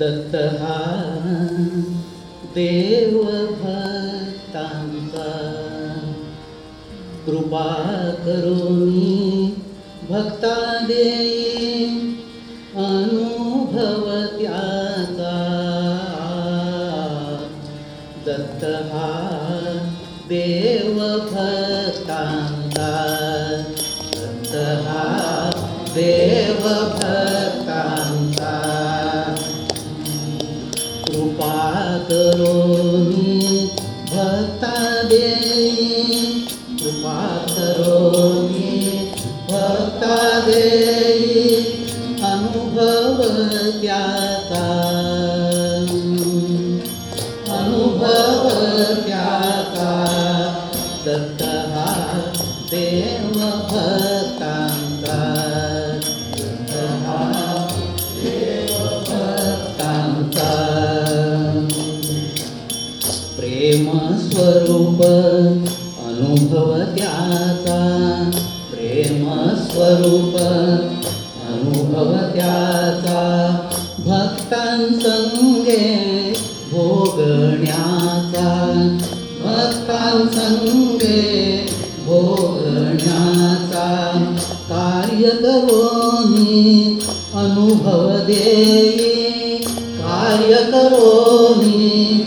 दत्तः देवभक्ताङ्का कृपा करोमि भक्ता भक्तादे अनुभवत्या दत्तः देवभक्ता दत्तः उपा भक्तादे उपाणि भक्तादे दे अनुभव ज्ञाता अनुभव ज्ञाता तत् स्वरूप अनुभव त्याचा. प्रेम स्वरूप अनुभव त्याचा. भक्तांसंगे भोगण्याचा. भक्तांसंगे भोगण्याचा. कार्य करोनी अनुभव देई. कार्य करोनी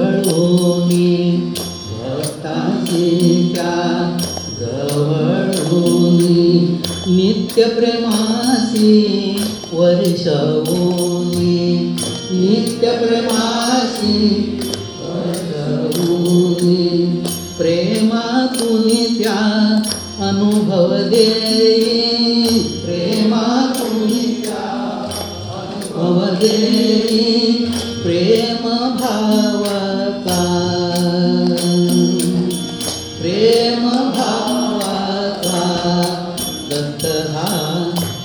त्या जवळूनी नित्य प्रेमासी वर्षवूनी नित्य प्रेमासी वर्षवूनी प्रेमातून त्या अनुभव देई प्रेमातून त्या अवदेई प्रेम भावा संत हा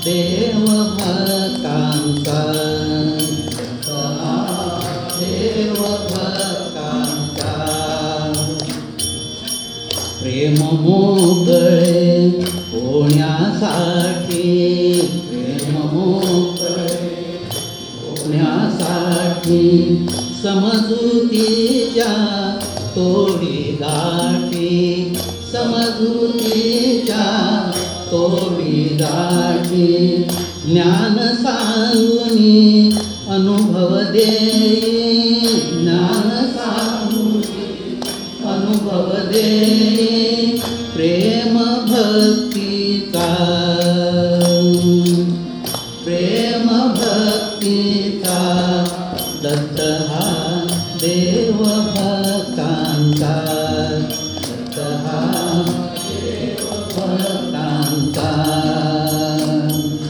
देव भक्तांचा दत्त हा देव भक्तांचा. प्रेम मोकळे होण्यासाठी प्रेम मोकळे होण्यासाठी समजुतीच्या तोडी गाठी समजुतीच्या कोविराणि ज्ञानसाधुनि अनुभवदे ज्ञानसाधुनि अनुभवदे प्रेमभक्तिका प्रेमभक्तिका दत्तः देवभक्ताङ्का दत्तः